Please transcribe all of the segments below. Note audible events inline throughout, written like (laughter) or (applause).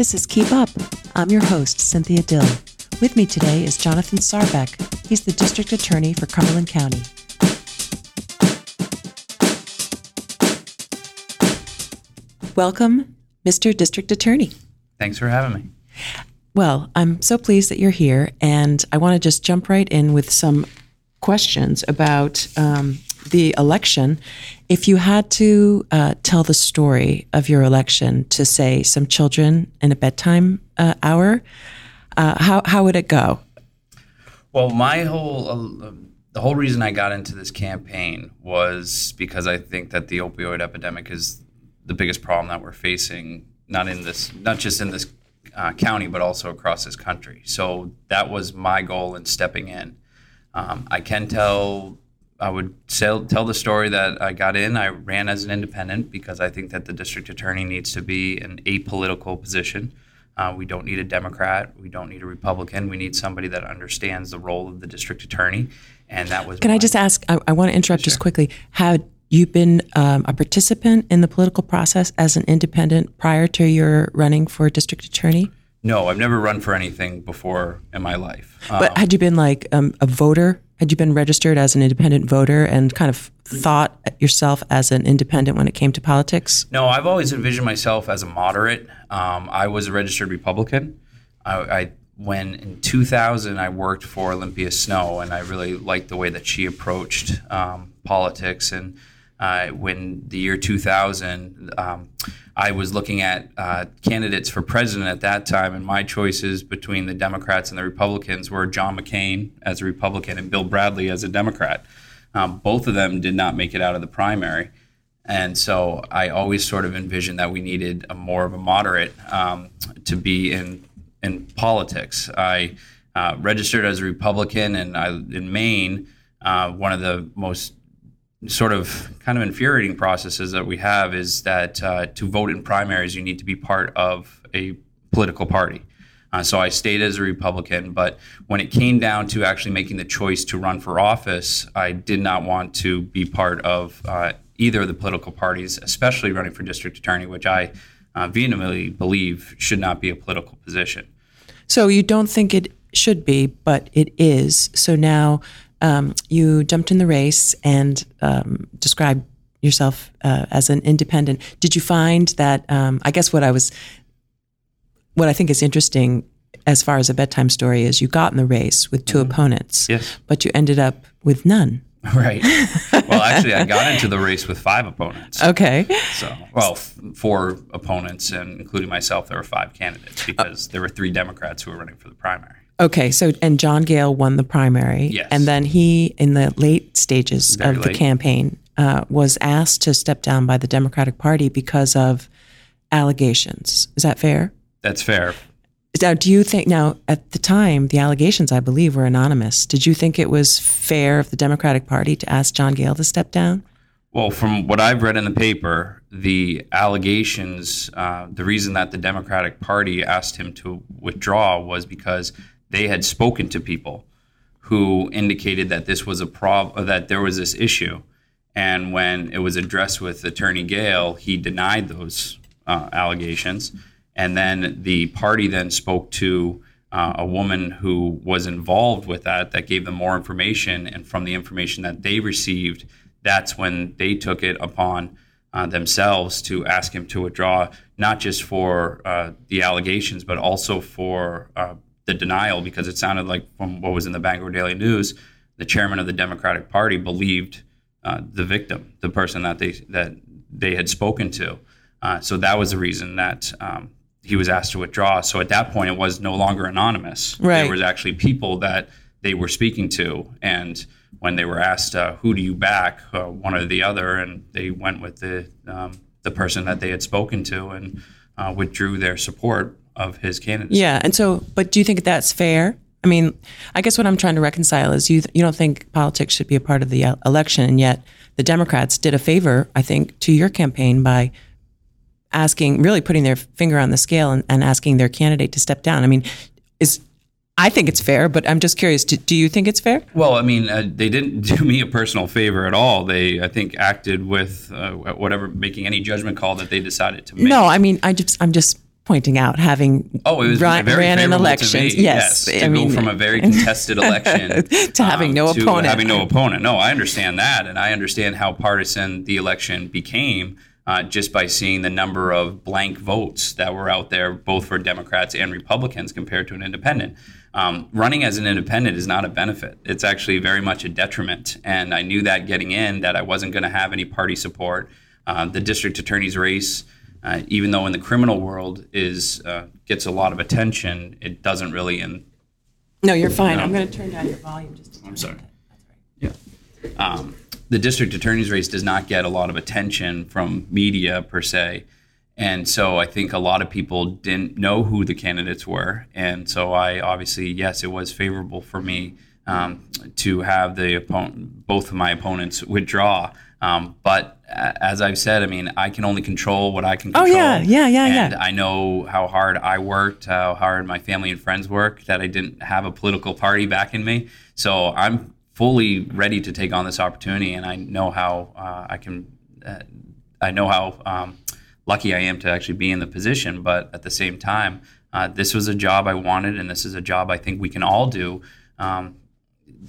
This is Keep Up. I'm your host, Cynthia Dill. With me today is Jonathan Sahrbeck. He's the District Attorney for Cumberland County. Welcome, Mr. District Attorney. Thanks for having me. Well, I'm so pleased that you're here, and I want to just jump right in with some questions about um, the election. If you had to uh, tell the story of your election to, say, some children in a bedtime uh, hour, uh, how, how would it go? Well, my whole uh, the whole reason I got into this campaign was because I think that the opioid epidemic is the biggest problem that we're facing, not in this, not just in this uh, county, but also across this country. So that was my goal in stepping in. Um, I can tell, I would tell, tell the story that I got in. I ran as an independent because I think that the district attorney needs to be an apolitical position. Uh, we don't need a Democrat. We don't need a Republican. We need somebody that understands the role of the district attorney. And that was. Can I just ask? I, I want to interrupt sure. just quickly. Had you been um, a participant in the political process as an independent prior to your running for district attorney? No, I've never run for anything before in my life. But um, had you been like um, a voter? Had you been registered as an independent voter and kind of thought yourself as an independent when it came to politics? No, I've always envisioned myself as a moderate. Um, I was a registered Republican. I, I when in 2000 I worked for Olympia Snowe, and I really liked the way that she approached um, politics. And uh, when the year 2000, um, I was looking at uh, candidates for president at that time, and my choices between the Democrats and the Republicans were John McCain as a Republican and Bill Bradley as a Democrat. Um, both of them did not make it out of the primary. And so I always sort of envisioned that we needed a more of a moderate um, to be in in politics. I uh, registered as a Republican, and I, in Maine, uh, one of the most sort of kind of infuriating processes that we have is that uh, to vote in primaries, you need to be part of a political party. Uh, so I stayed as a Republican, but when it came down to actually making the choice to run for office, I did not want to be part of uh, either of the political parties, especially running for district attorney, which I uh, vehemently believe should not be a political position. So you don't think it should be, but it is. So now um, you jumped in the race and um, described yourself uh, as an independent. Did you find that? Um, I guess what I was, what I think is interesting as far as a bedtime story is you got in the race with 2 mm-hmm. opponents, yes, but you ended up with none. (laughs) Right. Well, actually, I got into the race with five opponents. Okay. So, well, f- four opponents, and including myself, there were five candidates because uh, there were three Democrats who were running for the primary. Okay, so and John Gale won the primary, yes. and then he, in the late stages Very of late. the campaign, uh, was asked to step down by the Democratic Party because of allegations. Is that fair? That's fair. Now, do you think now at the time the allegations, I believe, were anonymous? Did you think it was fair of the Democratic Party to ask John Gale to step down? Well, from what I've read in the paper, the allegations, uh, the reason that the Democratic Party asked him to withdraw was because they had spoken to people who indicated that this was a problem, that there was this issue. And when it was addressed with Attorney Gale, he denied those uh, allegations. And then the party then spoke to uh, a woman who was involved with that, that gave them more information. And from the information that they received, that's when they took it upon uh, themselves to ask him to withdraw, not just for uh, the allegations, but also for uh, the denial because it sounded like from what was in the Bangor Daily News, the chairman of the Democratic Party believed uh, the victim, the person that they that they had spoken to. Uh, so that was the reason that um, he was asked to withdraw. So at that point, it was no longer anonymous. Right. There was actually people that they were speaking to, and when they were asked, uh, "Who do you back?" Uh, one or the other, and they went with the um, the person that they had spoken to and uh, withdrew their support of his candidacy. Yeah, and so, but do you think that's fair? I mean, I guess what I'm trying to reconcile is you you don't think politics should be a part of the election, and yet the Democrats did a favor, I think, to your campaign by asking, really putting their finger on the scale and, and asking their candidate to step down. I mean, is I think it's fair, but I'm just curious. Do, do you think it's fair? Well, I mean, uh, they didn't (laughs) do me a personal favor at all. They, I think, acted with uh, whatever, making any judgment call that they decided to make. No, I mean, I just, I'm just pointing out, having oh, it was run, ran in favorable to elections. me, yes, to I go mean, from a very (laughs) contested election (laughs) to having no to opponent. having no opponent. No, I understand that, and I understand how partisan the election became. Uh, just by seeing the number of blank votes that were out there, both for Democrats and Republicans, compared to an independent. Um, running as an independent is not a benefit. It's actually very much a detriment. And I knew that getting in, that I wasn't going to have any party support. Uh, the district attorney's race, uh, even though in the criminal world is uh, gets a lot of attention, it doesn't really in. No, you're fine. I'm going to turn down your volume just. I'm sorry. Yeah. Um, the district attorney's race does not get a lot of attention from media per se. And so I think a lot of people didn't know who the candidates were. And so I obviously, yes, it was favorable for me um, to have the opponent, both of my opponents withdraw. Um, but as I've said, I mean, I can only control what I can control. Oh, yeah, yeah, yeah, and yeah. I know how hard I worked, how hard my family and friends worked. that I didn't have a political party backing me. So I'm fully ready to take on this opportunity, and I know how uh, I can. Uh, I know how um, lucky I am to actually be in the position, but at the same time, uh, this was a job I wanted, and this is a job I think we can all do. Um,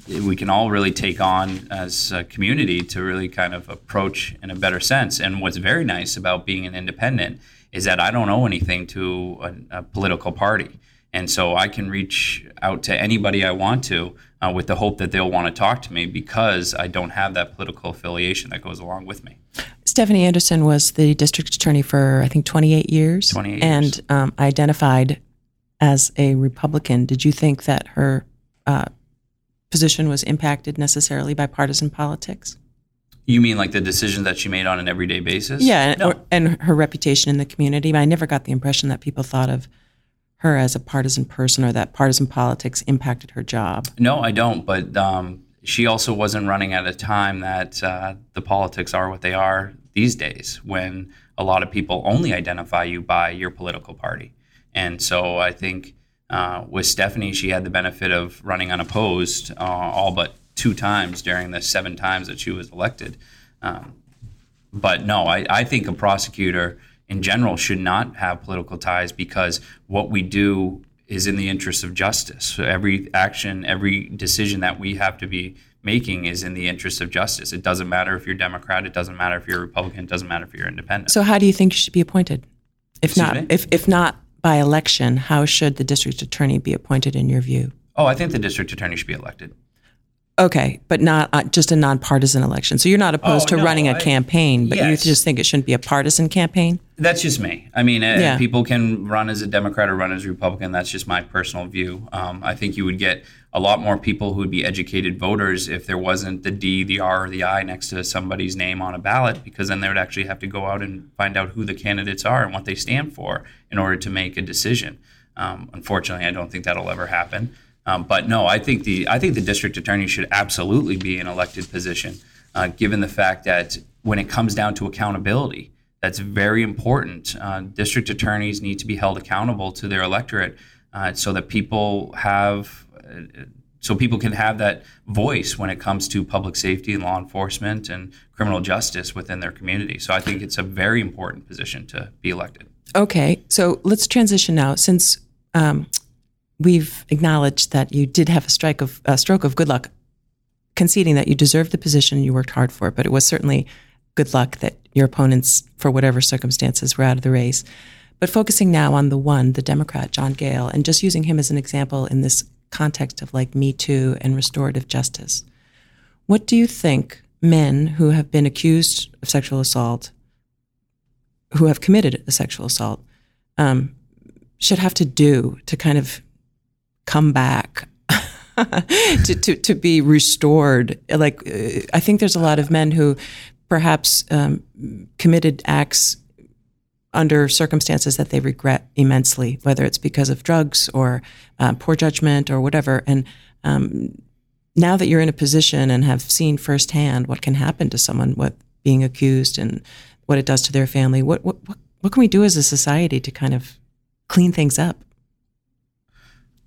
we can all really take on as a community to really kind of approach in a better sense. And what's very nice about being an independent is that I don't owe anything to a, a political party. And so I can reach out to anybody I want to uh, with the hope that they'll want to talk to me because I don't have that political affiliation that goes along with me. Stephanie Anderson was the district attorney for, I think, 28 years. 28 and years. um, identified as a Republican. Did you think that her uh, position was impacted necessarily by partisan politics? You mean like the decisions that she made on an everyday basis? Yeah, and, No. or, and her reputation in the community. I never got the impression that people thought of her as a partisan person or that partisan politics impacted her job. No, I don't. But um, she also wasn't running at a time that uh, the politics are what they are these days, when a lot of people only identify you by your political party. And so I think uh, with Stephanie, she had the benefit of running unopposed uh, all but two times during the seven times that she was elected. Um, but no, I, I think a prosecutor in general should not have political ties because what we do is in the interest of justice. So every action, every decision that we have to be making is in the interest of justice. It doesn't matter if you're Democrat, it doesn't matter if you're Republican, it doesn't matter if you're independent. So, how do you think she should be appointed? If Excuse not, me? if, if not by election, how should the district attorney be appointed in your view? oh, I think the district attorney should be elected. Okay, but not uh, just a nonpartisan election. So you're not opposed Oh, to no, running a I- campaign, but Yes. you just think it shouldn't be a partisan campaign. That's just me. I mean, uh, Yeah. people can run as a Democrat or run as a Republican. That's just my personal view. Um, I think you would get a lot more people who would be educated voters if there wasn't the D, the R, or the I next to somebody's name on a ballot, because then they would actually have to go out and find out who the candidates are and what they stand for in order to make a decision. Um, unfortunately, I don't think that'll ever happen. Um, but no, I think the I think the district attorney should absolutely be an elected position, uh, given the fact that when it comes down to accountability, that's very important. Uh, district attorneys need to be held accountable to their electorate, uh, so that people have. So people can have that voice when it comes to public safety and law enforcement and criminal justice within their community. So I think it's a very important position to be elected. Okay, so let's transition now. Since um, we've acknowledged that you did have a strike of a stroke of good luck, conceding that you deserved the position you worked hard for, but it was certainly good luck that your opponents, for whatever circumstances, were out of the race. But focusing now on the one, the Democrat, John Gale, and just using him as an example in this context of like Me Too and restorative justice. What do you think men who have been accused of sexual assault, who have committed a sexual assault, um, should have to do to kind of come back (laughs) to, to, to be restored. Like, uh, I think there's a lot of men who perhaps um, committed acts under circumstances that they regret immensely, whether it's because of drugs or uh, poor judgment or whatever. And um, now that you're in a position and have seen firsthand what can happen to someone with being accused and what it does to their family, what, what, what, can we do as a society to kind of clean things up?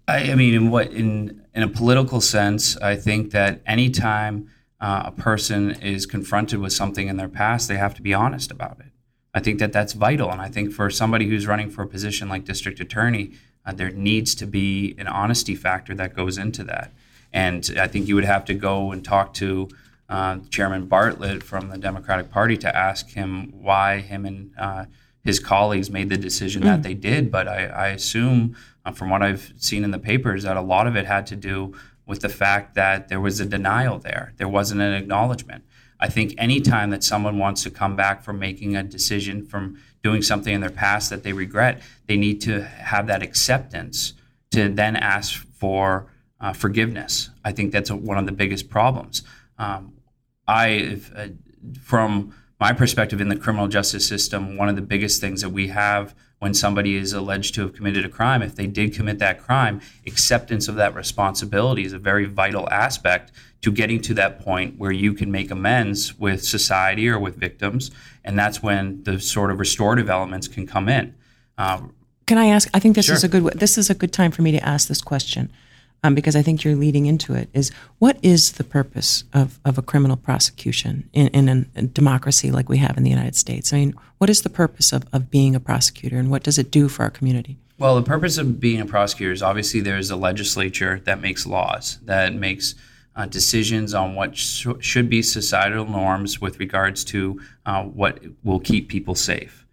I, I mean, in what in in a political sense, I think that anytime uh, a person is confronted with something in their past, they have to be honest about it. I think that that's vital. And I think for somebody who's running for a position like district attorney, uh, there needs to be an honesty factor that goes into that. And I think you would have to go and talk to uh, Chairman Bartlett from the Democratic Party to ask him why him and uh, his colleagues made the decision mm. that they did. But I, I assume, uh, from what I've seen in the papers, that a lot of it had to do with the fact that there was a denial there. There wasn't an acknowledgement. I think anytime that someone wants to come back from making a decision, from doing something in their past that they regret, they need to have that acceptance to then ask for uh, forgiveness. I think that's a, one of the biggest problems. Um, I, uh, from my perspective in the criminal justice system, one of the biggest things that we have when somebody is alleged to have committed a crime, if they did commit that crime, acceptance of that responsibility is a very vital aspect to getting to that point where you can make amends with society or with victims. And that's when the sort of restorative elements can come in. Um, can I ask? I think this sure. is a good. This is a good time for me to ask this question um, because I think you're leading into it, is what is the purpose of, of a criminal prosecution in, in a democracy like we have in the United States? I mean, what is the purpose of, of being a prosecutor and what does it do for our community? Well, the purpose of being a prosecutor is obviously there's a legislature that makes laws, that makes uh, decisions on what sh- should be societal norms with regards to uh, what will keep people safe.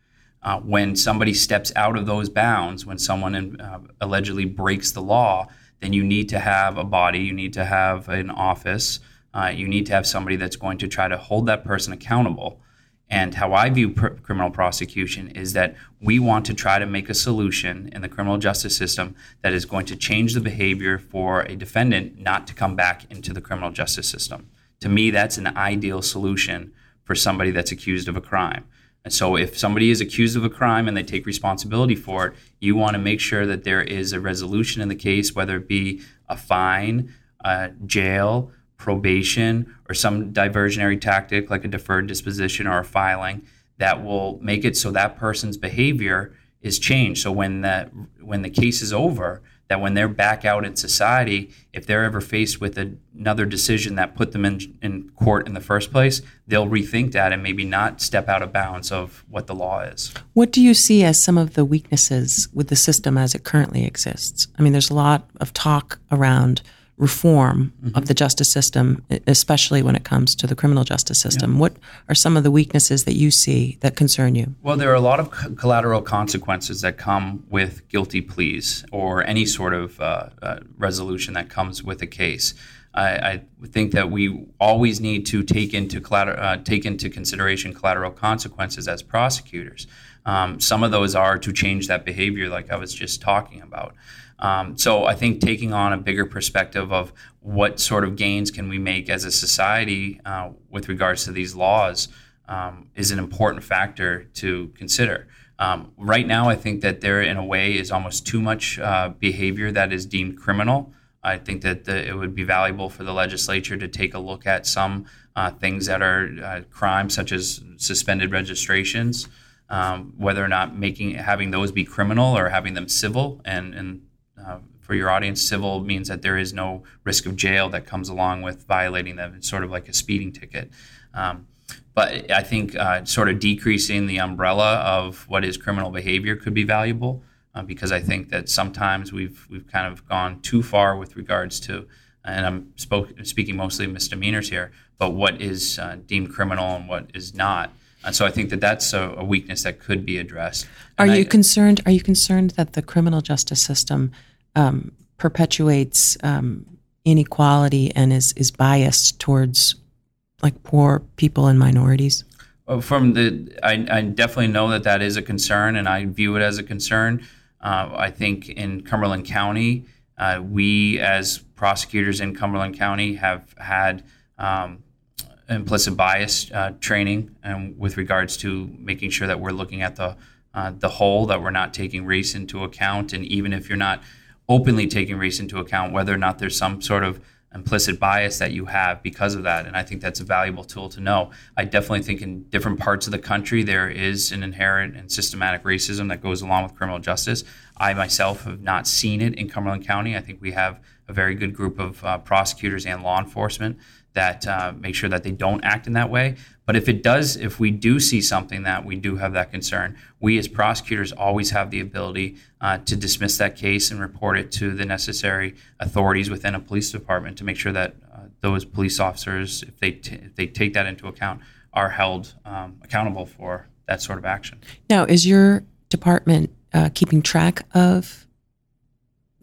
Uh, when somebody steps out of those bounds, when someone uh, allegedly breaks the law, then you need to have a body, you need to have an office, uh, you need to have somebody that's going to try to hold that person accountable. And how I view pr- criminal prosecution is that we want to try to make a solution in the criminal justice system that is going to change the behavior for a defendant not to come back into the criminal justice system. To me, that's an ideal solution for somebody that's accused of a crime. And so, if somebody is accused of a crime and they take responsibility for it, you want to make sure that there is a resolution in the case, whether it be a fine, a jail, probation, or some diversionary tactic like a deferred disposition or a filing that will make it so that person's behavior is changed. So when that when the case is over, that when they're back out in society, if they're ever faced with another decision that put them in, in court in the first place, they'll rethink that and maybe not step out of bounds of what the law is. What do you see as some of the weaknesses with the system as it currently exists? I mean, there's a lot of talk around reform mm-hmm. of the justice system, especially when it comes to the criminal justice system. Yeah. What are some of the weaknesses that you see that concern you? Well, there are a lot of collateral consequences that come with guilty pleas or any sort of uh, uh, resolution that comes with a case. I, I, think that we always need to take into uh, take into consideration collateral consequences as prosecutors. Um, some of those are to change that behavior, like I was just talking about. Um, so I think taking on a bigger perspective of what sort of gains can we make as a society uh, with regards to these laws um, is an important factor to consider. Um, right now, I think that there, in a way, is almost too much uh, behavior that is deemed criminal. I think that the, it would be valuable for the legislature to take a look at some uh, things that are uh, crimes, such as suspended registrations, um, whether or not making having those be criminal or having them civil, and, and uh, for your audience, civil means that there is no risk of jail that comes along with violating them. It's sort of like a speeding ticket. Um, but I think uh, sort of decreasing the umbrella of what is criminal behavior could be valuable uh, because I think that sometimes we've we've kind of gone too far with regards to, and I'm spoke, speaking mostly of misdemeanors here, but what is uh, deemed criminal and what is not. And so I think that that's a, a weakness that could be addressed. Are you I, concerned? Are you concerned that the criminal justice system um, perpetuates um, inequality and is, is biased towards like poor people and minorities? Well, from the, I, I, definitely know that that is a concern, and I view it as a concern. Uh, I think in Cumberland County, uh, we as prosecutors in Cumberland County have had um, implicit bias uh, training, and with regards to making sure that we're looking at the uh, the whole, that we're not taking race into account, and even if you're not openly taking race into account, whether or not there's some sort of implicit bias that you have because of that. And I think that's a valuable tool to know. I definitely think in different parts of the country, there is an inherent and systematic racism that goes along with criminal justice. I myself have not seen it in Cumberland County. I think we have a very good group of uh, prosecutors and law enforcement that uh, make sure that they don't act in that way. But if it does, if we do see something that we do have that concern, we as prosecutors always have the ability uh, to dismiss that case and report it to the necessary authorities within a police department to make sure that uh, those police officers, if they t- if they take that into account, are held um, accountable for that sort of action. Now, is your department uh, keeping track of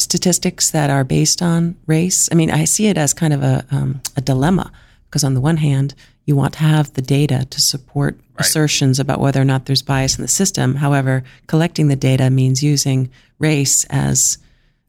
statistics that are based on race? I mean, I see it as kind of a, um, a dilemma because, on the one hand, you want to have the data to support right. assertions about whether or not there's bias in the system. However, collecting the data means using race as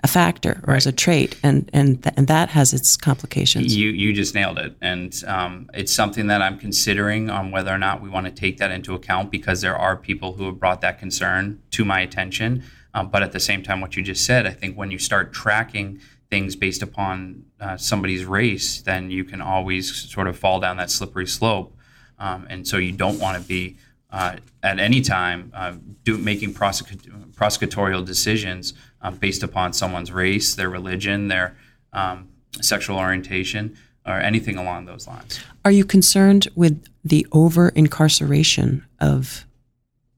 a factor or right. as a trait, and and th- and that has its complications. You you just nailed it, and um, it's something that I'm considering on whether or not we want to take that into account because there are people who have brought that concern to my attention. Um, but at the same time, what you just said, I think when you start tracking things based upon uh, somebody's race, then you can always sort of fall down that slippery slope, um, and so you don't want to be uh, at any time uh, do, making prosecut- prosecutorial decisions uh, based upon someone's race, their religion, their um, sexual orientation, or anything along those lines. Are you concerned with the over incarceration of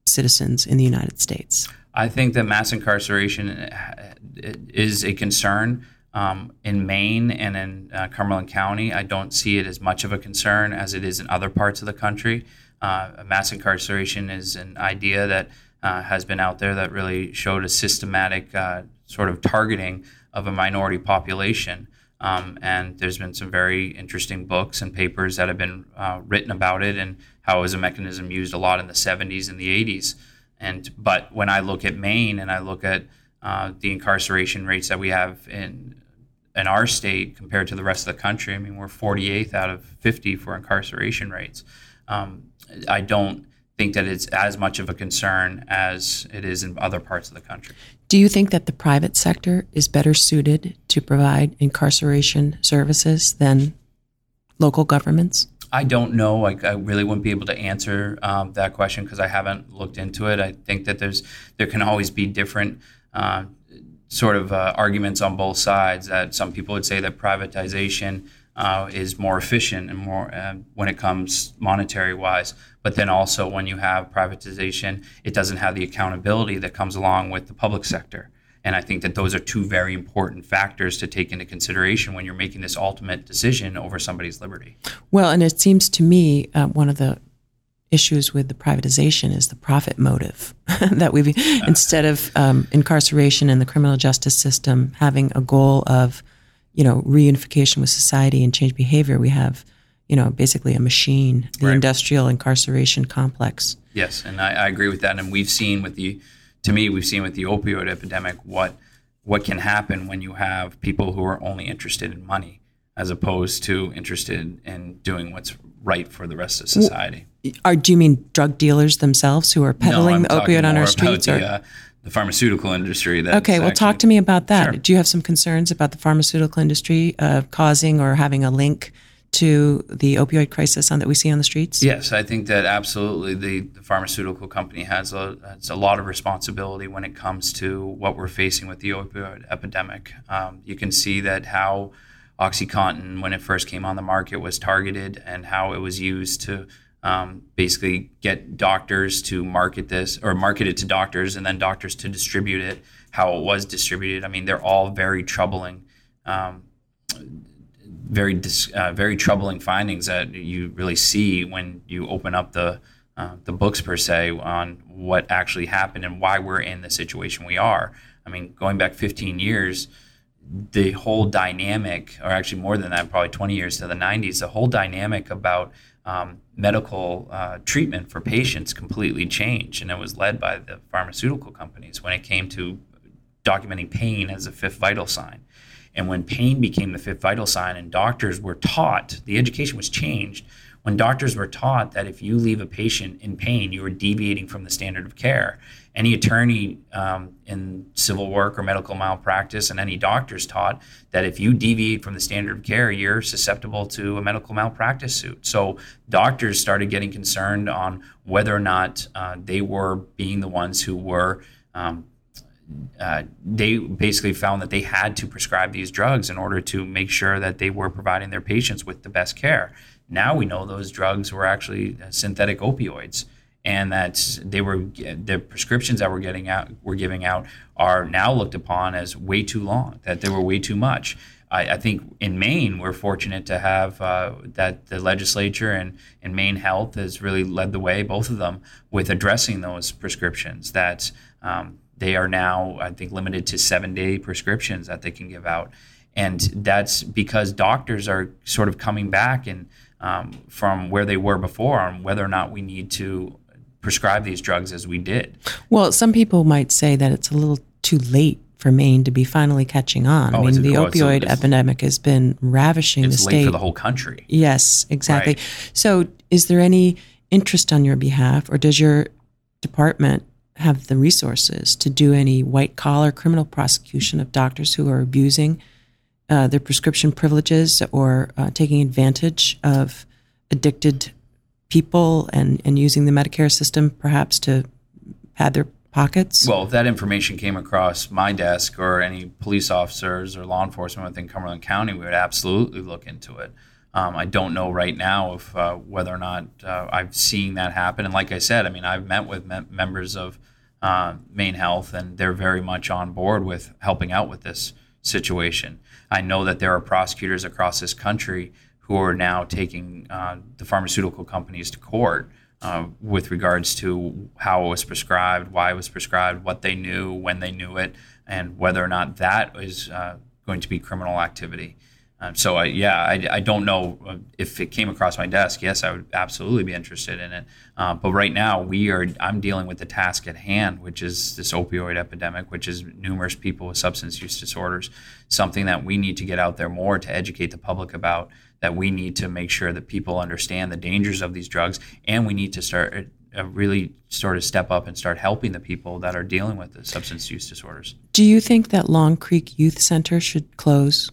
citizens in the United States? I think that mass incarceration uh, is a concern. Um, in Maine and in uh, Cumberland County, I don't see it as much of a concern as it is in other parts of the country. Uh, mass incarceration is an idea that uh, has been out there that really showed a systematic uh, sort of targeting of a minority population. Um, and there's been some very interesting books and papers that have been uh, written about it and how it was a mechanism used a lot in the 70s and the 80s. And but when I look at Maine and I look at uh, the incarceration rates that we have in in our state compared to the rest of the country, I mean we're 48th out of 50 for incarceration rates. Um, I don't think that it's as much of a concern as it is in other parts of the country. Do you think that the private sector is better suited to provide incarceration services than local governments? I don't know. I, I really wouldn't be able to answer um, that question because I haven't looked into it. I think that there's there can always be different uh, sort of uh, arguments on both sides. That some people would say that privatization uh, is more efficient and more uh, when it comes monetary wise. But then also when you have privatization, it doesn't have the accountability that comes along with the public sector. And I think that those are two very important factors to take into consideration when you're making this ultimate decision over somebody's liberty. Well, and it seems to me uh, one of the issues with the privatization is the profit motive (laughs) that we uh, instead of um, incarceration in the criminal justice system having a goal of you know, reunification with society and change behavior, we have, you know, basically a machine, the right. industrial incarceration complex. Yes, and I, I, agree with that. And we've seen with the, to me, we've seen with the opioid epidemic what what can happen when you have people who are only interested in money as opposed to interested in doing what's right for the rest of society. Are, do you mean drug dealers themselves who are peddling no, the opioid on our streets? The, or? Uh, the pharmaceutical industry. okay, well, talk to me about that. Sure. Do you have some concerns about the pharmaceutical industry uh, causing or having a link to the opioid crisis on, that we see on the streets? Yes, I think that absolutely the, the pharmaceutical company has a, has a lot of responsibility when it comes to what we're facing with the opioid epidemic. Um, you can see that how OxyContin, when it first came on the market, was targeted and how it was used to um, basically get doctors to market this or market it to doctors and then doctors to distribute it how it was distributed i mean they're all very troubling um, very uh, very troubling findings that you really see when you open up the uh, the books per se on what actually happened and why we're in the situation we are i mean going back 15 years the whole dynamic, or actually more than that, probably 20 years to the 90s, the whole dynamic about um, medical uh, treatment for patients completely changed, and it was led by the pharmaceutical companies when it came to documenting pain as a fifth vital sign. And when pain became the fifth vital sign, and doctors were taught, the education was changed. When doctors were taught that if you leave a patient in pain, you are deviating from the standard of care any attorney um, in civil work or medical malpractice and any doctors taught that if you deviate from the standard of care, you're susceptible to a medical malpractice suit. So doctors started getting concerned on whether or not uh, they were being the ones who were um, uh, they basically found that they had to prescribe these drugs in order to make sure that they were providing their patients with the best care. Now we know those drugs were actually synthetic opioids, and that they were the prescriptions that we're getting out, we're giving out, are now looked upon as way too long. That they were way too much. I, I think in Maine we're fortunate to have uh, that the legislature and, and Maine Health has really led the way, both of them, with addressing those prescriptions. That um, they are now, I think, limited to seven day prescriptions that they can give out. And that's because doctors are sort of coming back and um, from where they were before on whether or not we need to prescribe these drugs as we did. Well, some people might say that it's a little too late for Maine to be finally catching on. Oh, I mean, the oh, opioid epidemic has been ravishing it's the late state. for the whole country. Yes, exactly. Right. So, is there any interest on your behalf, or does your department have the resources to do any white collar criminal prosecution of doctors who are abusing uh, their prescription privileges or uh, taking advantage of addicted people and, and using the Medicare system perhaps to pad their pockets? Well, if that information came across my desk or any police officers or law enforcement within Cumberland County, we would absolutely look into it. Um, I don't know right now if uh, whether or not uh, I've seen that happen. And like I said, I mean, I've met with me- members of uh, Maine Health, and they're very much on board with helping out with this situation. I know that there are prosecutors across this country who are now taking uh, the pharmaceutical companies to court uh, with regards to how it was prescribed, why it was prescribed, what they knew, when they knew it, and whether or not that is uh, going to be criminal activity. Um, so, I, yeah, I, I don't know uh, if it came across my desk. Yes, I would absolutely be interested in it. Uh, but right now, we are. I'm dealing with the task at hand, which is this opioid epidemic, which is numerous people with substance use disorders. Something that we need to get out there more to educate the public about. That we need to make sure that people understand the dangers of these drugs, and we need to start uh, really sort of step up and start helping the people that are dealing with the substance use disorders. Do you think that Long Creek Youth Center should close?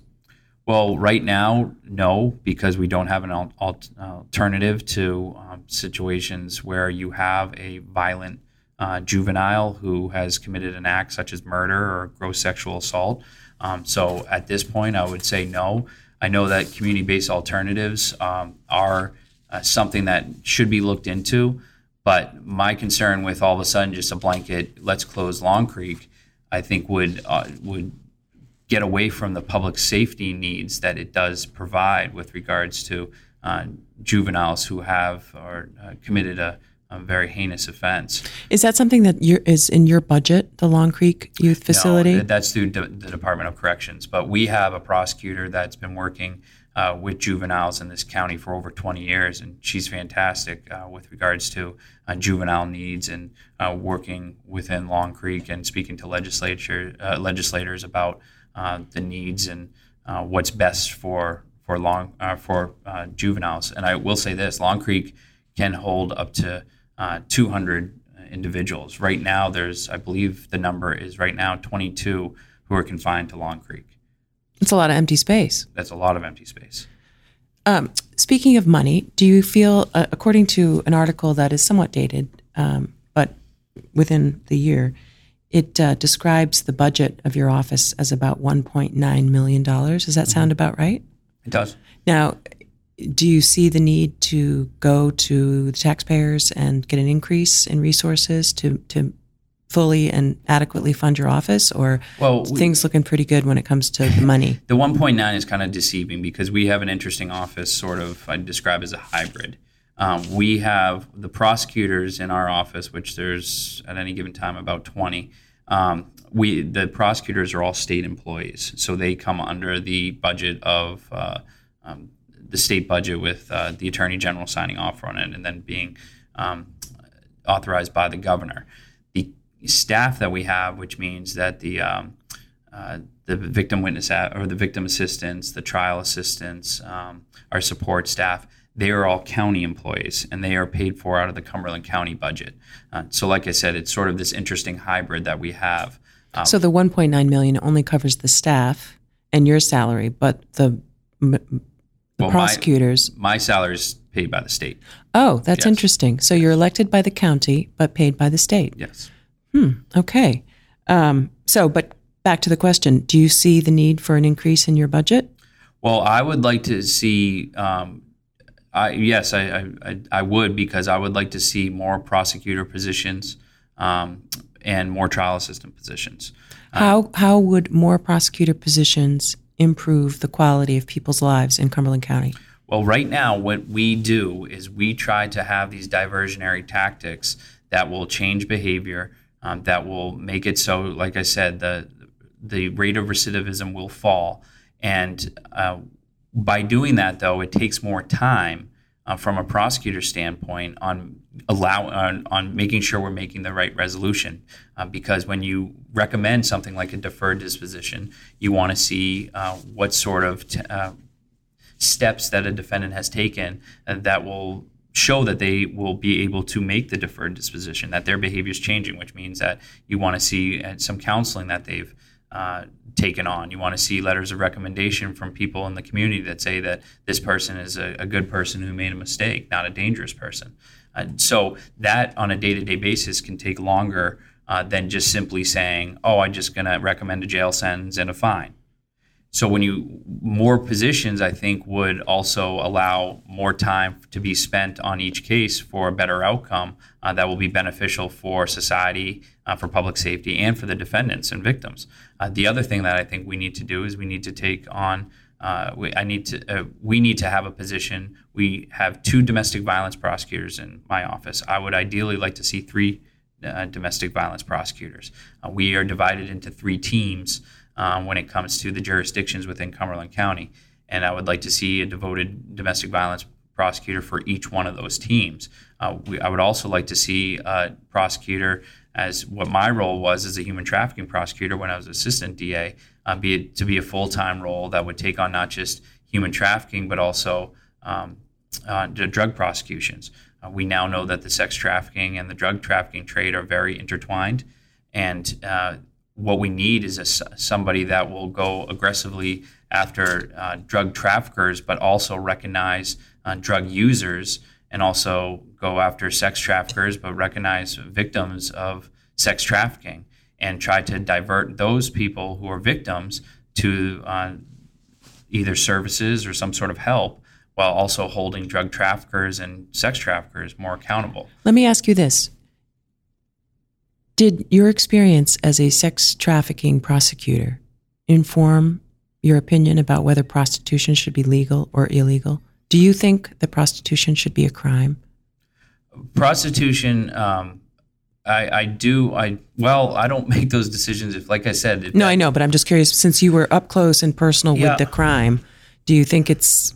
Well, right now, no, because we don't have an al- al- alternative to um, situations where you have a violent uh, juvenile who has committed an act such as murder or gross sexual assault. Um, so at this point, I would say no. I know that community based alternatives um, are uh, something that should be looked into, but my concern with all of a sudden just a blanket, let's close Long Creek, I think would uh, would get away from the public safety needs that it does provide with regards to uh, juveniles who have or uh, committed a, a, very heinous offense. Is that something that is in your budget, the Long Creek Youth Facility? No, that's through the Department of Corrections. But we have a prosecutor that's been working uh, with juveniles in this county for over 20 years, and she's fantastic uh, with regards to uh, juvenile needs and uh, working within Long Creek and speaking to legislature legislators about uh, the needs and uh, what's best for for long uh, for juveniles. And I will say this: Long Creek can hold up to 200 individuals. Right now, there's I believe the number is right now 22 who are confined to Long Creek. It's a lot of empty space. That's a lot of empty space. Um, speaking of money, do you feel, uh, according to an article that is somewhat dated, um, but within the year, it uh, describes the budget of your office as about $1.9 million. Does that mm-hmm. sound about right? It does. Now, do you see the need to go to the taxpayers and get an increase in resources to, to fully and adequately fund your office, or well, we, things looking pretty good when it comes to the (laughs) money? the 1.9 is kind of deceiving because we have an interesting office, sort of I describe as a hybrid. Um, we have the prosecutors in our office, which there's at any given time about 20. Um, we the prosecutors are all state employees, so they come under the budget of uh, um, the state budget with uh, the attorney general signing off on it and then being um, authorized by the governor. The staff that we have, which means that the um, uh, the victim witness or the victim assistants, the trial assistants, um, our support staff they are all county employees and they are paid for out of the Cumberland County budget. Uh, so, like I said, it's sort of this interesting hybrid that we have. Um, so the 1.9 million only covers the staff and your salary, but the, the well, prosecutors. My, my salary is paid by the state. Oh, that's yes. interesting. So you're elected by the county, but paid by the state. Yes. Hmm. Okay. Um, So, but back to the question: Do you see the need for an increase in your budget? Well, I would like to see. Um, I, yes, I, I, I would because I would like to see more prosecutor positions um, and more trial assistant positions. How how would more prosecutor positions improve the quality of people's lives in Cumberland County? Well, right now, what we do is we try to have these diversionary tactics that will change behavior, um, that will make it so, like I said, the the rate of recidivism will fall. And uh, by doing that, though, it takes more time uh, from a prosecutor standpoint on allow on, on, making sure we're making the right resolution. Uh, because when you recommend something like a deferred disposition, you want to see uh, what sort of t- uh, steps that a defendant has taken that will show that they will be able to make the deferred disposition, that their behavior is changing, which means that you want to see uh, some counseling that they've uh, taken on. You want to see letters of recommendation from people in the community that say that this person is a, a good person who made a mistake, not a dangerous person. Uh, so that on a day to day basis can take longer uh, than just simply saying, oh, I'm just going to recommend a jail sentence and a fine. So when you more positions, I think would also allow more time to be spent on each case for a better outcome uh, that will be beneficial for society, uh, for public safety, and for the defendants and victims. Uh, the other thing that I think we need to do is we need to take on. Uh, we, I need to. Uh, we need to have a position. We have two domestic violence prosecutors in my office. I would ideally like to see three uh, domestic violence prosecutors. we are divided into three teams um, when it comes to the jurisdictions within Cumberland County. And I would like to see a devoted domestic violence prosecutor for each one of those teams. Uh, we, I would also like to see a prosecutor as what my role was as a human trafficking prosecutor when I was assistant DA, uh, be it, to be a full time role that would take on not just human trafficking but also um, uh, drug prosecutions. Uh, we now know that the sex trafficking and the drug trafficking trade are very intertwined, and uh, what we need is a, somebody that will go aggressively after uh, drug traffickers, but also recognize uh, drug users and also go after sex traffickers, but recognize victims of sex trafficking and try to divert those people who are victims to uh, either services or some sort of help while also holding drug traffickers and sex traffickers more accountable. Let me ask you this did your experience as a sex trafficking prosecutor inform your opinion about whether prostitution should be legal or illegal? Do you think that prostitution should be a crime? Prostitution, um, I, I, do. I well, I don't (laughs) make those decisions. If, like I said, no, that, I know, but I'm just curious. Since you were up close and personal yeah. with the crime, do you think it's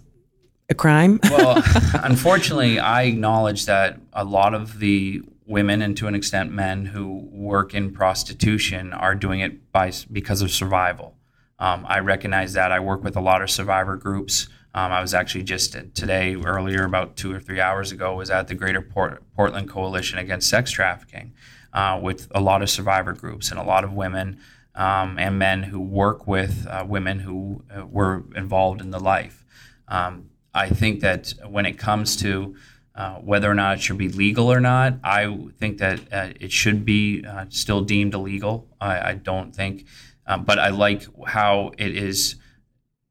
a crime? well, (laughs) unfortunately, I acknowledge that a lot of the women and to an extent men who work in prostitution are doing it by because of survival. Um, I recognize that. I work with a lot of survivor groups. Um, I was actually just today, earlier, about two or three hours ago, was at the Greater Port- Portland Coalition Against Sex Trafficking uh, with a lot of survivor groups and a lot of women um, and men who work with uh, women who uh, were involved in the life. Um, I think that when it comes to uh, whether or not it should be legal or not, I think that uh, it should be uh, still deemed illegal. I, I don't think, um, but I like how it is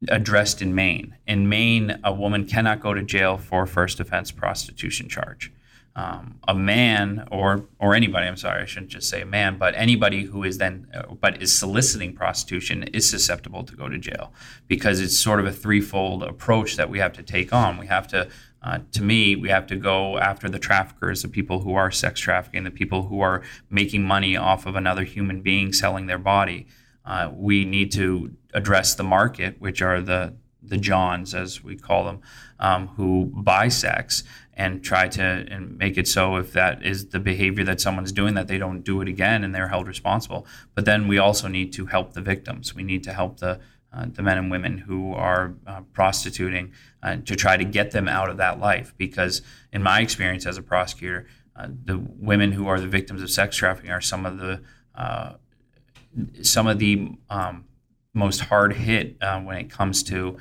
addressed in Maine. In Maine, a woman cannot go to jail for first offense prostitution charge. Um, a man or or anybody, I'm sorry, I shouldn't just say a man, but anybody who is then uh, but is soliciting prostitution is susceptible to go to jail because it's sort of a threefold approach that we have to take on. We have to uh, to me, we have to go after the traffickers, the people who are sex trafficking, the people who are making money off of another human being selling their body. Uh, we need to address the market, which are the the Johns, as we call them, um, who buy sex and try to and make it so if that is the behavior that someone's doing that they don't do it again and they're held responsible. But then we also need to help the victims. We need to help the uh, the men and women who are uh, prostituting uh, to try to get them out of that life. Because in my experience as a prosecutor, uh, the women who are the victims of sex trafficking are some of the uh, some of the um, most hard hit when it comes to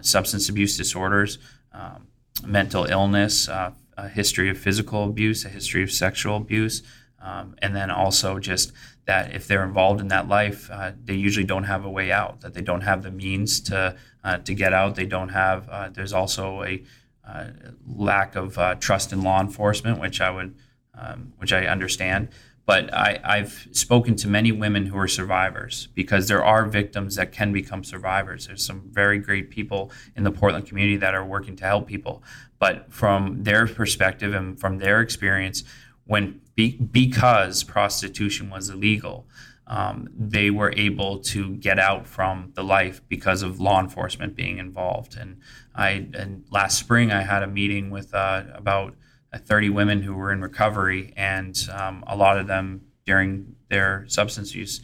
substance abuse disorders, um, mental illness, a history of physical abuse, a history of sexual abuse. Um, and then also just that if they're involved in that life, uh, they usually don't have a way out. That they don't have the means to uh, to get out. They don't have. Uh, there's also a uh, lack of uh, trust in law enforcement, which I would, um, which I understand. But I, I've spoken to many women who are survivors because there are victims that can become survivors. There's some very great people in the Portland community that are working to help people. But from their perspective and from their experience, when be, because prostitution was illegal, um, they were able to get out from the life because of law enforcement being involved. And I and last spring I had a meeting with uh, about 30 women who were in recovery, and um, a lot of them during their substance use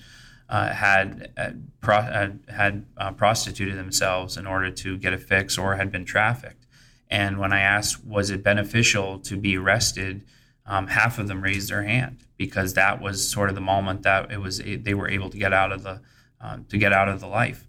uh, had uh, pro- uh, had uh, prostituted themselves in order to get a fix or had been trafficked. And when I asked, was it beneficial to be arrested, um, half of them raised their hand because that was sort of the moment that it was they were able to get out of the um, to get out of the life.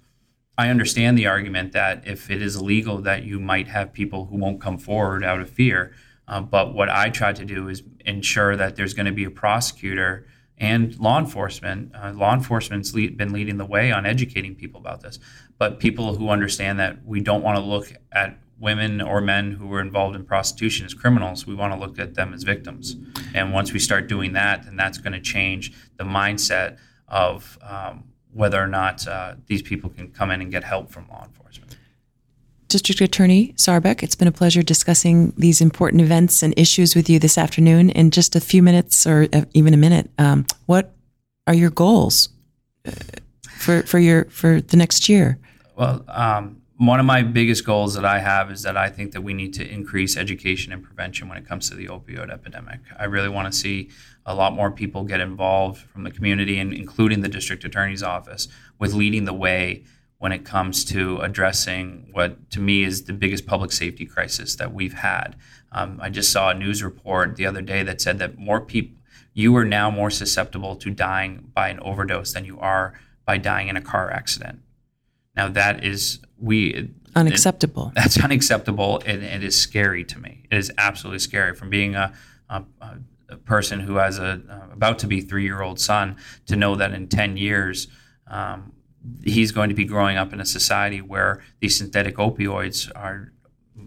I understand the argument that if it is illegal, that you might have people who won't come forward out of fear. Uh, but what I try to do is ensure that there's going to be a prosecutor and law enforcement. Uh, law enforcement's lead, been leading the way on educating people about this, but people who understand that we don't want to look at women or men who were involved in prostitution as criminals. We want to look at them as victims. And once we start doing that, then that's going to change the mindset of um, whether or not uh, these people can come in and get help from law enforcement. District Attorney Sahrbeck, it's been a pleasure discussing these important events and issues with you this afternoon. In just a few minutes, or uh, even a minute, um, what are your goals uh, for for your for the next year? Well, um, one of my biggest goals that I have is that I think that we need to increase education and prevention when it comes to the opioid epidemic. I really want to see a lot more people get involved from the community and including the district attorney's office with leading the way when it comes to addressing what to me is the biggest public safety crisis that we've had. Um, I just saw a news report the other day that said that more people, you are now more susceptible to dying by an overdose than you are by dying in a car accident. Now that is we unacceptable. It, (laughs) that's unacceptable, and it is scary to me. It is absolutely scary. From being a, a, a person who has a uh, about to be three year old son to know that in ten years. Um, he's going to be growing up in a society where these synthetic opioids are,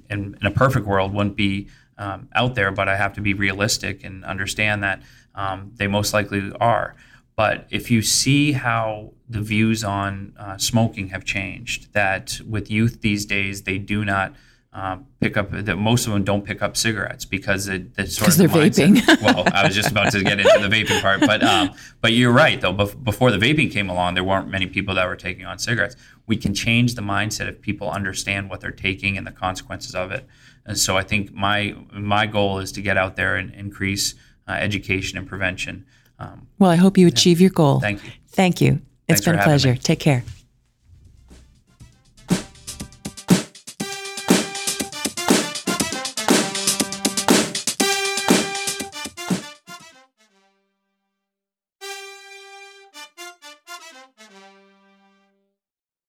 in, in a perfect world, wouldn't be um, out there. But I have to be realistic and understand that um, they most likely are. But if you see how the views on uh, smoking have changed, that with youth these days, they do not um, pick up that most of them don't pick up cigarettes because it, sort of they're vaping. (laughs) well, I was just about to get into the vaping part, but um, but you're right though. Bef- before the vaping came along, there weren't many people that were taking on cigarettes. We can change the mindset if people understand what they're taking and the consequences of it. And so I think my my goal is to get out there and increase uh, education and prevention. Um, well, I hope you achieve yeah. your goal. Thank you. Thank you. It's Thanks been a pleasure. Take care.